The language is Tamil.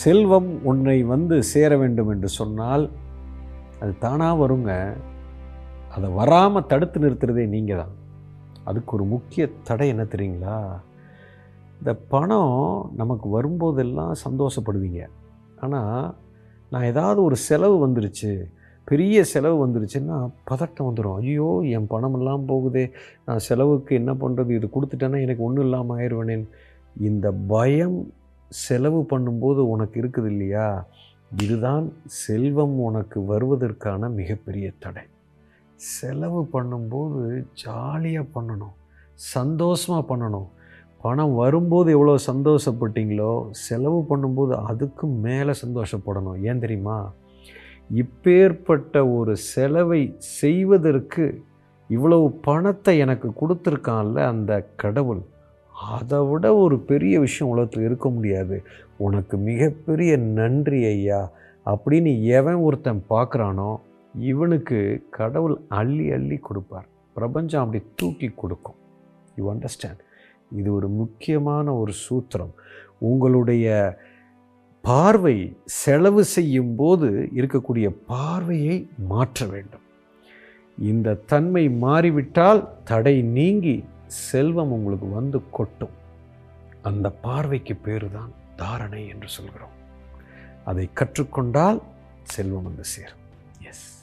செல்வம் உன்னை வந்து சேர வேண்டும் என்று சொன்னால் அது தானாக வருங்க. அதை வராமல் தடுத்து நிறுத்துறதே நீங்கள் தான். அதுக்கு ஒரு முக்கிய தடை என்ன தெரியுங்களா? இந்த பணம் நமக்கு வரும்போதெல்லாம் சந்தோஷப்படுவீங்க. ஆனால் நான் ஏதாவது ஒரு செலவு வந்துருச்சு பெரிய செலவு வந்துருச்சுன்னா பதட்டம் வந்துடும் ஐயோ என் பணமெல்லாம் போகுதே. நான் செலவுக்கு என்ன பண்ணுறது இது கொடுத்துட்டேன்னா எனக்கு ஒன்றும் இல்லாமல் ஆயிடுவேனேன். இந்த பயம் செலவு பண்ணும்போது உனக்கு இருக்குது இல்லையா? இதுதான் செல்வம் உனக்கு வருவதற்கான மிகப்பெரிய தடை. செலவு பண்ணும்போது ஜாலியாக பண்ணணும். சந்தோஷமாக பண்ணணும். பணம் வரும்போது எவ்வளோ சந்தோஷப்பட்டீங்களோ செலவு பண்ணும்போது அதுக்கும் மேலே சந்தோஷப்படணும். ஏன் தெரியுமா? இப்பேற்பட்ட ஒரு செலவை செய்வதற்கு இவ்வளவு பணத்தை எனக்கு கொடுத்துருக்கான்ல அந்த கடவுள். அதை விட ஒரு பெரிய விஷயம் உலகத்தில் இருக்க முடியாது. உனக்கு மிகப்பெரிய நன்றி ஐயா. அப்படின்னு எவன் ஒருத்தன் பார்க்குறானோ இவனுக்கு கடவுள் அள்ளி அள்ளி கொடுப்பார். பிரபஞ்சம் அப்படி தூக்கி கொடுக்கும். யூ அண்டர்ஸ்டாண்ட் இது ஒரு முக்கியமான ஒரு சூத்திரம். உங்களுடைய பார்வை செலவு செய்யும் போது இருக்கக்கூடிய பார்வையை மாற்ற வேண்டும். இந்த தன்மை மாறிவிட்டால் தடை நீங்கி செல்வம் உங்களுக்கு வந்து கொட்டும். அந்த பார்வைக்கு பேர் தான் தாரணை என்று சொல்கிறோம். அதை கற்றுக்கொண்டால் செல்வம் வந்து சேரும். எஸ்